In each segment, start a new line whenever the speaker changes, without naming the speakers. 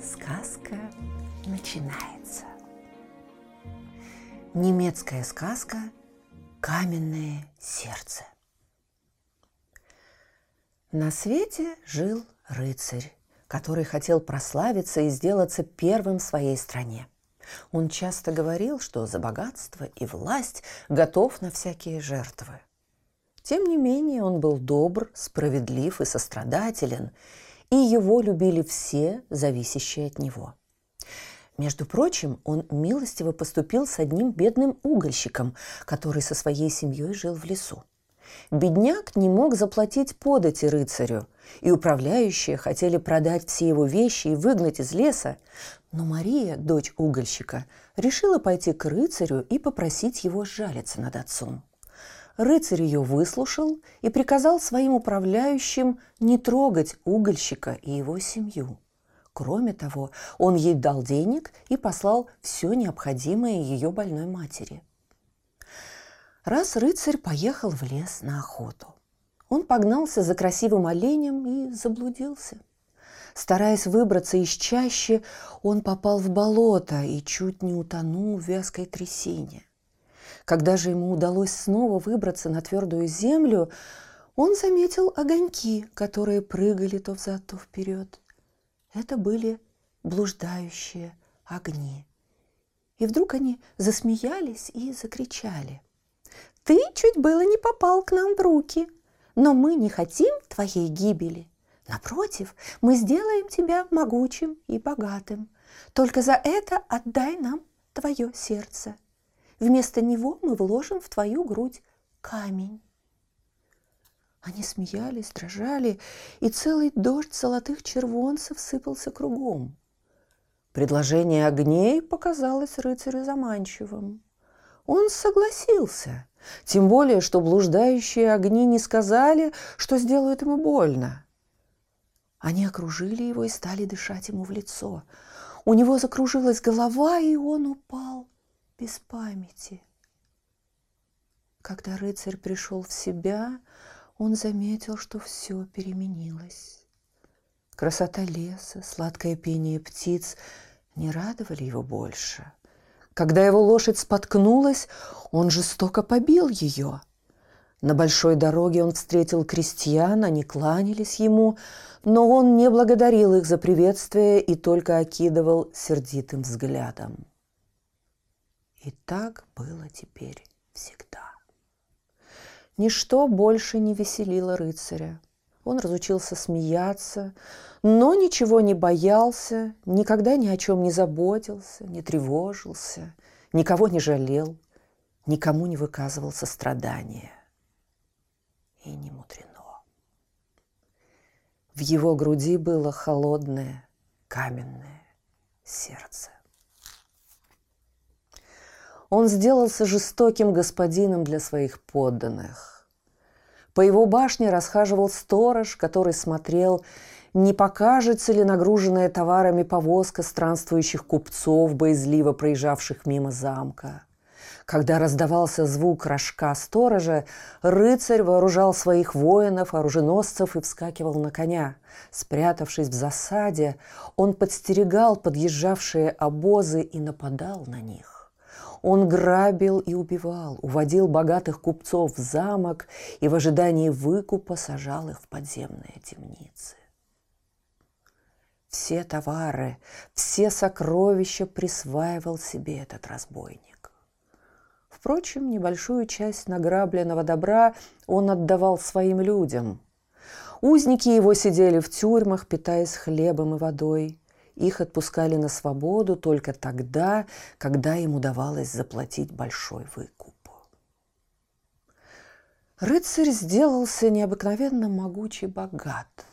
Сказка начинается. Немецкая сказка «Каменное сердце». На свете жил рыцарь, который хотел прославиться и сделаться первым в своей стране. Он часто говорил, что за богатство и власть готов на всякие жертвы. Тем не менее, он был добр, справедлив и сострадателен, и его любили все, зависящие от него. Между прочим, он милостиво поступил с одним бедным угольщиком, который со своей семьей жил в лесу. Бедняк не мог заплатить подати рыцарю, и управляющие хотели продать все его вещи и выгнать из леса, но Мария, дочь угольщика, решила пойти к рыцарю и попросить его жалиться над отцом. Рыцарь ее выслушал и приказал своим управляющим не трогать угольщика и его семью. Кроме того, он ей дал денег и послал все необходимое ее больной матери. Раз рыцарь поехал в лес на охоту. Он погнался за красивым оленем и заблудился. Стараясь выбраться из чащи, он попал в болото и чуть не утонул в вязкой трясине. Когда же ему удалось снова выбраться на твердую землю, он заметил огоньки, которые прыгали то взад, то вперед. Это были блуждающие огни. И вдруг они засмеялись и закричали. «Ты чуть было не попал к нам в руки, но мы не хотим твоей гибели. Напротив, мы сделаем тебя могучим и богатым. Только за это отдай нам твое сердце». Вместо него мы вложим в твою грудь камень. Они смеялись, дрожали, и целый дождь золотых червонцев сыпался кругом. Предложение огней показалось рыцарю заманчивым. Он согласился, тем более, что блуждающие огни не сказали, что сделают ему больно. Они окружили его и стали дышать ему в лицо. У него закружилась голова, и он упал без памяти. Когда рыцарь пришел в себя, он заметил, что все переменилось. Красота леса, сладкое пение птиц не радовали его больше. Когда его лошадь споткнулась, он жестоко побил ее. На большой дороге он встретил крестьян, они кланялись ему, но он не благодарил их за приветствие и только окидывал сердитым взглядом. И так было теперь всегда. Ничто больше не веселило рыцаря. Он разучился смеяться, но ничего не боялся, никогда ни о чем не заботился, не тревожился, никого не жалел, никому не выказывал сострадания. И не мудрено. В его груди было холодное, каменное сердце. Он сделался жестоким господином для своих подданных. По его башне расхаживал сторож, который смотрел, не покажется ли нагруженная товарами повозка странствующих купцов, боязливо проезжавших мимо замка. Когда раздавался звук рожка сторожа, рыцарь вооружал своих воинов, оруженосцев и вскакивал на коня. Спрятавшись в засаде, он подстерегал подъезжавшие обозы и нападал на них. Он грабил и убивал, уводил богатых купцов в замок и в ожидании выкупа сажал их в подземные темницы. Все товары, все сокровища присваивал себе этот разбойник. Впрочем, небольшую часть награбленного добра он отдавал своим людям. Узники его сидели в тюрьмах, питаясь хлебом и водой – их отпускали на свободу только тогда, когда им удавалось заплатить большой выкуп. Рыцарь сделался необыкновенно могучий богат.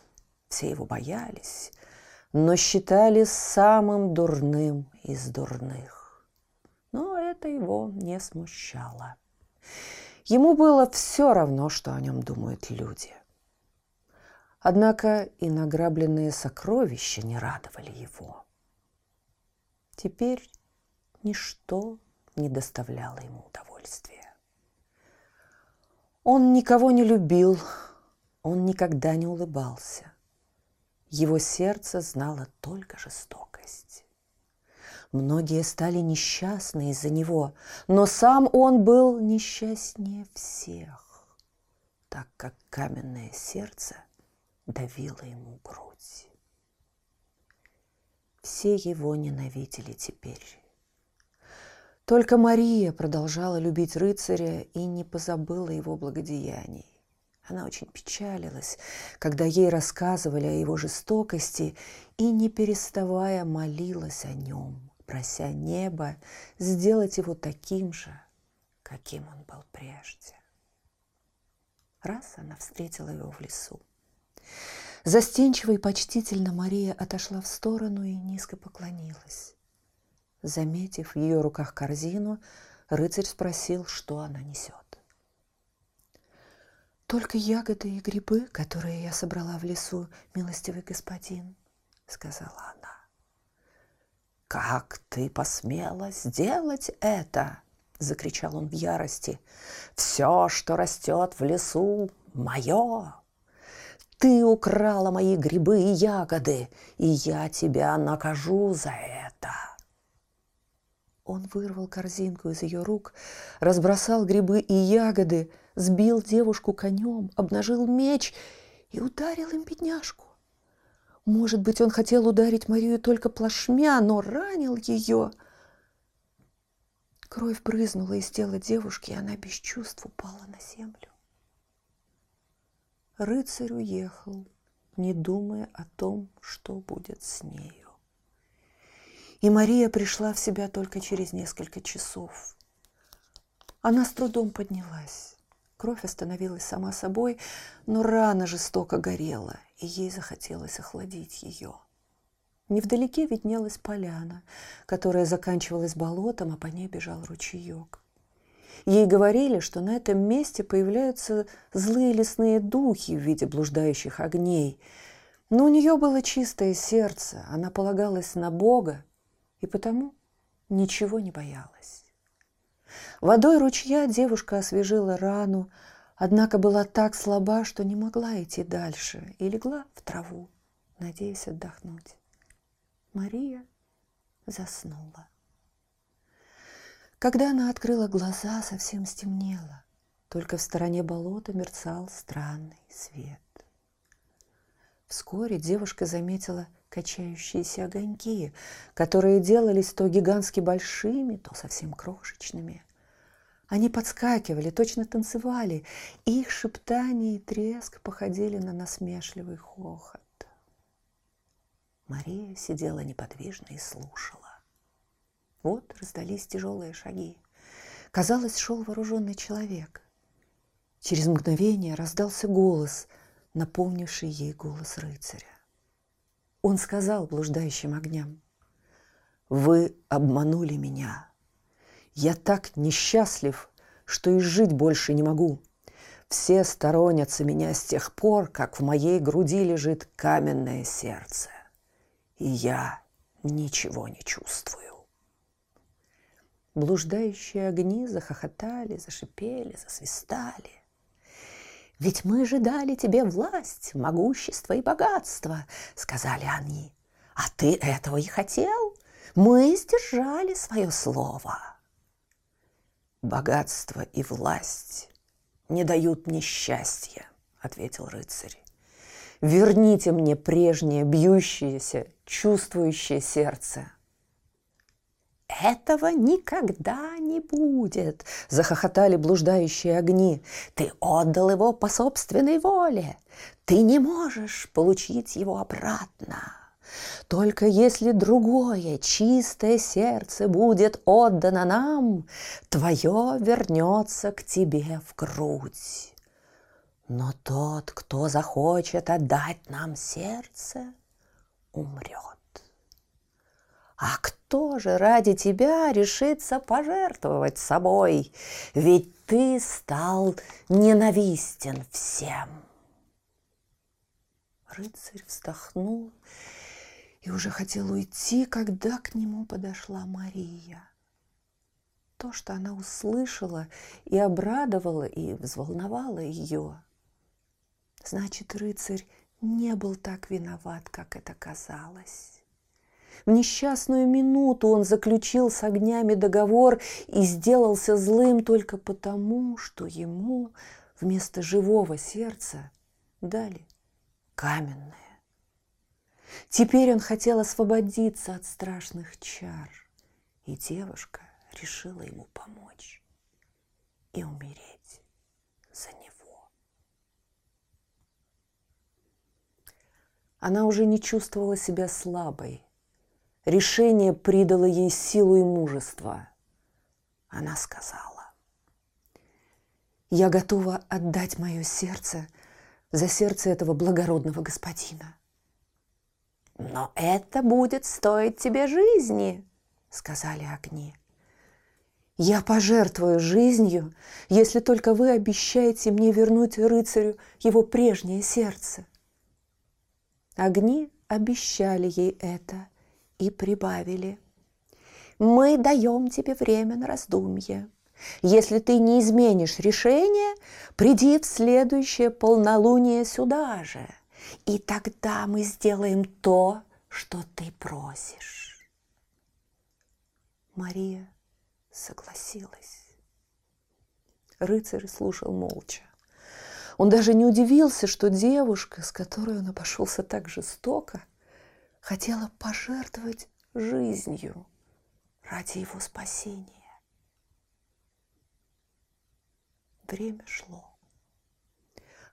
Все его боялись. но считали самым дурным из дурных. Но это его не смущало. Ему было все равно, что о нем думают люди. Однако и награбленные сокровища не радовали его. Теперь ничто не доставляло ему удовольствия. Он никого не любил, он никогда не улыбался. Его сердце знало только жестокость. Многие стали несчастны из-за него, но сам он был несчастнее всех, так как каменное сердце давило ему грудь. Все его ненавидели теперь. Только Мария продолжала любить рыцаря и не позабыла его благодеяний. Она очень печалилась, когда ей рассказывали о его жестокости и, не переставая, молилась о нем, прося небо сделать его таким же, каким он был прежде. Раз она встретила его в лесу. Застенчиво и почтительно Мария отошла в сторону и низко поклонилась. Заметив в ее руках корзину, рыцарь спросил, что она несет. «Только ягоды и грибы, которые я собрала в лесу, милостивый господин», — сказала она.
«Как ты посмела сделать это?» — закричал он в ярости. «Все, что растет в лесу, мое!» Ты украла мои грибы и ягоды, и я тебя накажу за это.
Он вырвал корзинку из ее рук, разбросал грибы и ягоды, сбил девушку конем, обнажил меч и ударил им бедняжку. Может быть, он хотел ударить Марию только плашмя, но ранил ее. Кровь брызнула из тела девушки, и она без чувств упала на землю. Рыцарь уехал, не думая о том, что будет с нею. И Мария пришла в себя только через несколько часов. Она с трудом поднялась. Кровь остановилась сама собой, но рана жестоко горела, и ей захотелось охладить ее. Невдалеке виднелась поляна, которая заканчивалась болотом, а по ней бежал ручеек. Ей говорили, что на этом месте появляются злые лесные духи в виде блуждающих огней. Но у нее было чистое сердце, она полагалась на Бога и потому ничего не боялась. Водой ручья девушка освежила рану, однако была так слаба, что не могла идти дальше и легла в траву, надеясь отдохнуть. Мария заснула. Когда она открыла глаза, совсем стемнело. Только в стороне болота мерцал странный свет. Вскоре девушка заметила качающиеся огоньки, которые делались то гигантски большими, то совсем крошечными. Они подскакивали, точно танцевали, и их шептание и треск походили на насмешливый хохот. Мария сидела неподвижно и слушала. Вот раздались тяжелые шаги. Казалось, шел вооруженный человек. Через мгновение раздался голос, напомнивший ей голос рыцаря. Он сказал блуждающим огням, «Вы обманули меня. Я так несчастлив, что и жить больше не могу. Все сторонятся меня с тех пор, как в моей груди лежит каменное сердце. И я ничего не чувствую. Блуждающие огни захохотали, зашипели, засвистали. «Ведь мы же дали тебе власть, могущество и богатство», — сказали они. «А ты этого и хотел? Мы сдержали свое слово». «Богатство и власть не дают мне счастья», — ответил рыцарь. «Верните мне прежнее бьющееся, чувствующее сердце». «Этого никогда не будет!» – захохотали блуждающие огни. «Ты отдал его по собственной воле. Ты не можешь получить его обратно. Только если другое чистое сердце будет отдано нам, твое вернется к тебе в грудь. Но тот, кто захочет отдать нам сердце,
умрет. А кто же ради тебя решится пожертвовать собой? Ведь ты стал ненавистен всем. Рыцарь вздохнул и уже хотел уйти, когда к нему подошла Мария. То, что она услышала, и обрадовало, и взволновало ее. Значит, рыцарь не был так виноват, как это казалось. В несчастную минуту он заключил с огнями договор и сделался злым только потому, что ему вместо живого сердца дали каменное. Теперь он хотел освободиться от страшных чар, и девушка решила ему помочь и умереть за него. Она уже не чувствовала себя слабой. Решение придало ей силу и мужество. Она сказала, «Я готова отдать мое сердце за сердце этого благородного господина». «Но это будет стоить тебе жизни», — сказали огни. «Я пожертвую жизнью, если только вы обещаете мне вернуть рыцарю его прежнее сердце». Огни обещали ей это и прибавили. «Мы даем тебе время на раздумье. Если ты не изменишь решение, приди в следующее полнолуние сюда же, и тогда мы сделаем то, что ты просишь». Мария согласилась. Рыцарь слушал молча. Он даже не удивился, что девушка, с которой он обошелся так жестоко, хотела пожертвовать жизнью ради его спасения. Время шло.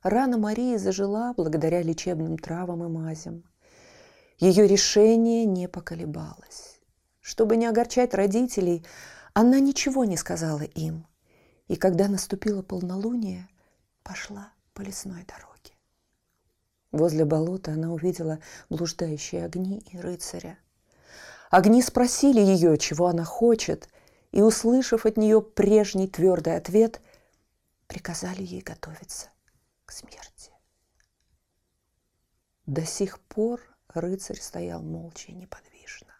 Рана Марии зажила благодаря лечебным травам и мазям. Ее решение не поколебалось. Чтобы не огорчать родителей, она ничего не сказала им, и когда наступило полнолуние, пошла по лесной дороге. Возле болота она увидела блуждающие огни и рыцаря. Огни спросили ее, чего она хочет, и, услышав от нее прежний твердый ответ, приказали ей готовиться к смерти. До сих пор рыцарь стоял молча и неподвижно.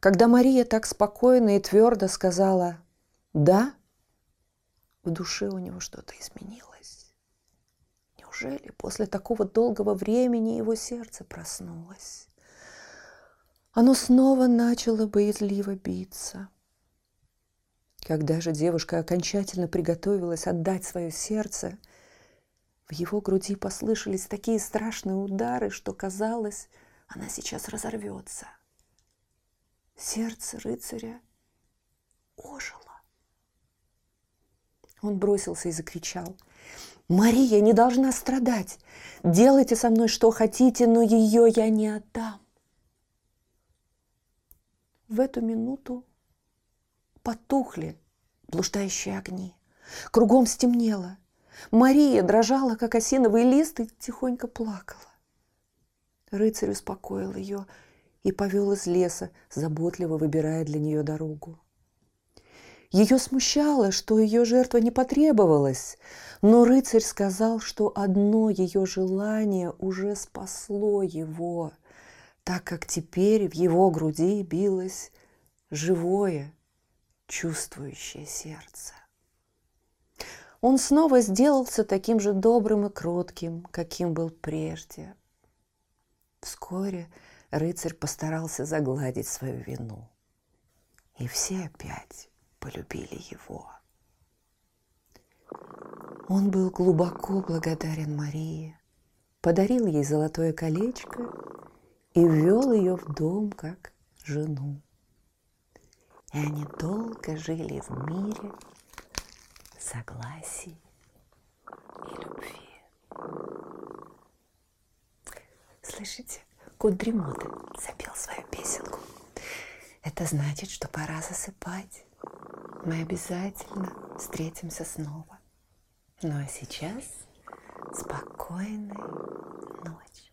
Когда Мария так спокойно и твердо сказала «да», в душе у него что-то изменилось. Неужели после такого долгого времени его сердце проснулось? Оно снова начало боязливо биться. Когда же девушка окончательно приготовилась отдать свое сердце, в его груди послышались такие страшные удары, что казалось, она сейчас разорвется. Сердце рыцаря ожило. Он бросился и закричал. «Мария не должна страдать! Делайте со мной что хотите, но ее я не отдам!» В эту минуту потухли блуждающие огни. Кругом стемнело. Мария дрожала, как осиновый лист, и тихонько плакала. Рыцарь успокоил ее и повел из леса, заботливо выбирая для нее дорогу. Ее смущало, что ее жертва не потребовалась, но рыцарь сказал, что одно ее желание уже спасло его, так как теперь в его груди билось живое, чувствующее сердце. Он снова сделался таким же добрым и кротким, каким был прежде. Вскоре рыцарь постарался загладить свою вину. И все опять полюбили его. Он был глубоко благодарен Марии, подарил ей золотое колечко и ввел ее в дом как жену. И они долго жили в мире, согласии и любви. Слышите? Кот дремоты запел свою песенку. Это значит, что пора засыпать. Мы обязательно встретимся снова. Ну а сейчас спокойной ночи.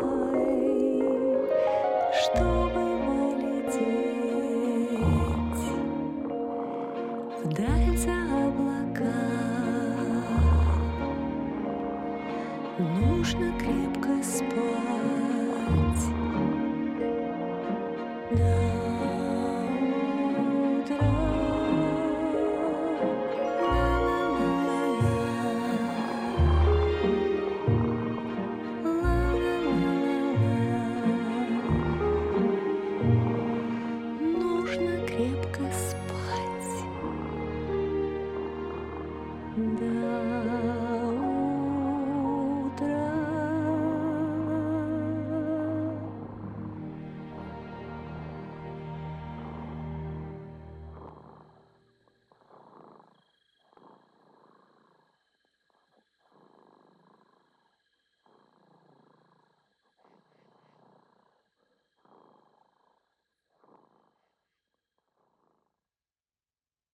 Нужно крепко спать.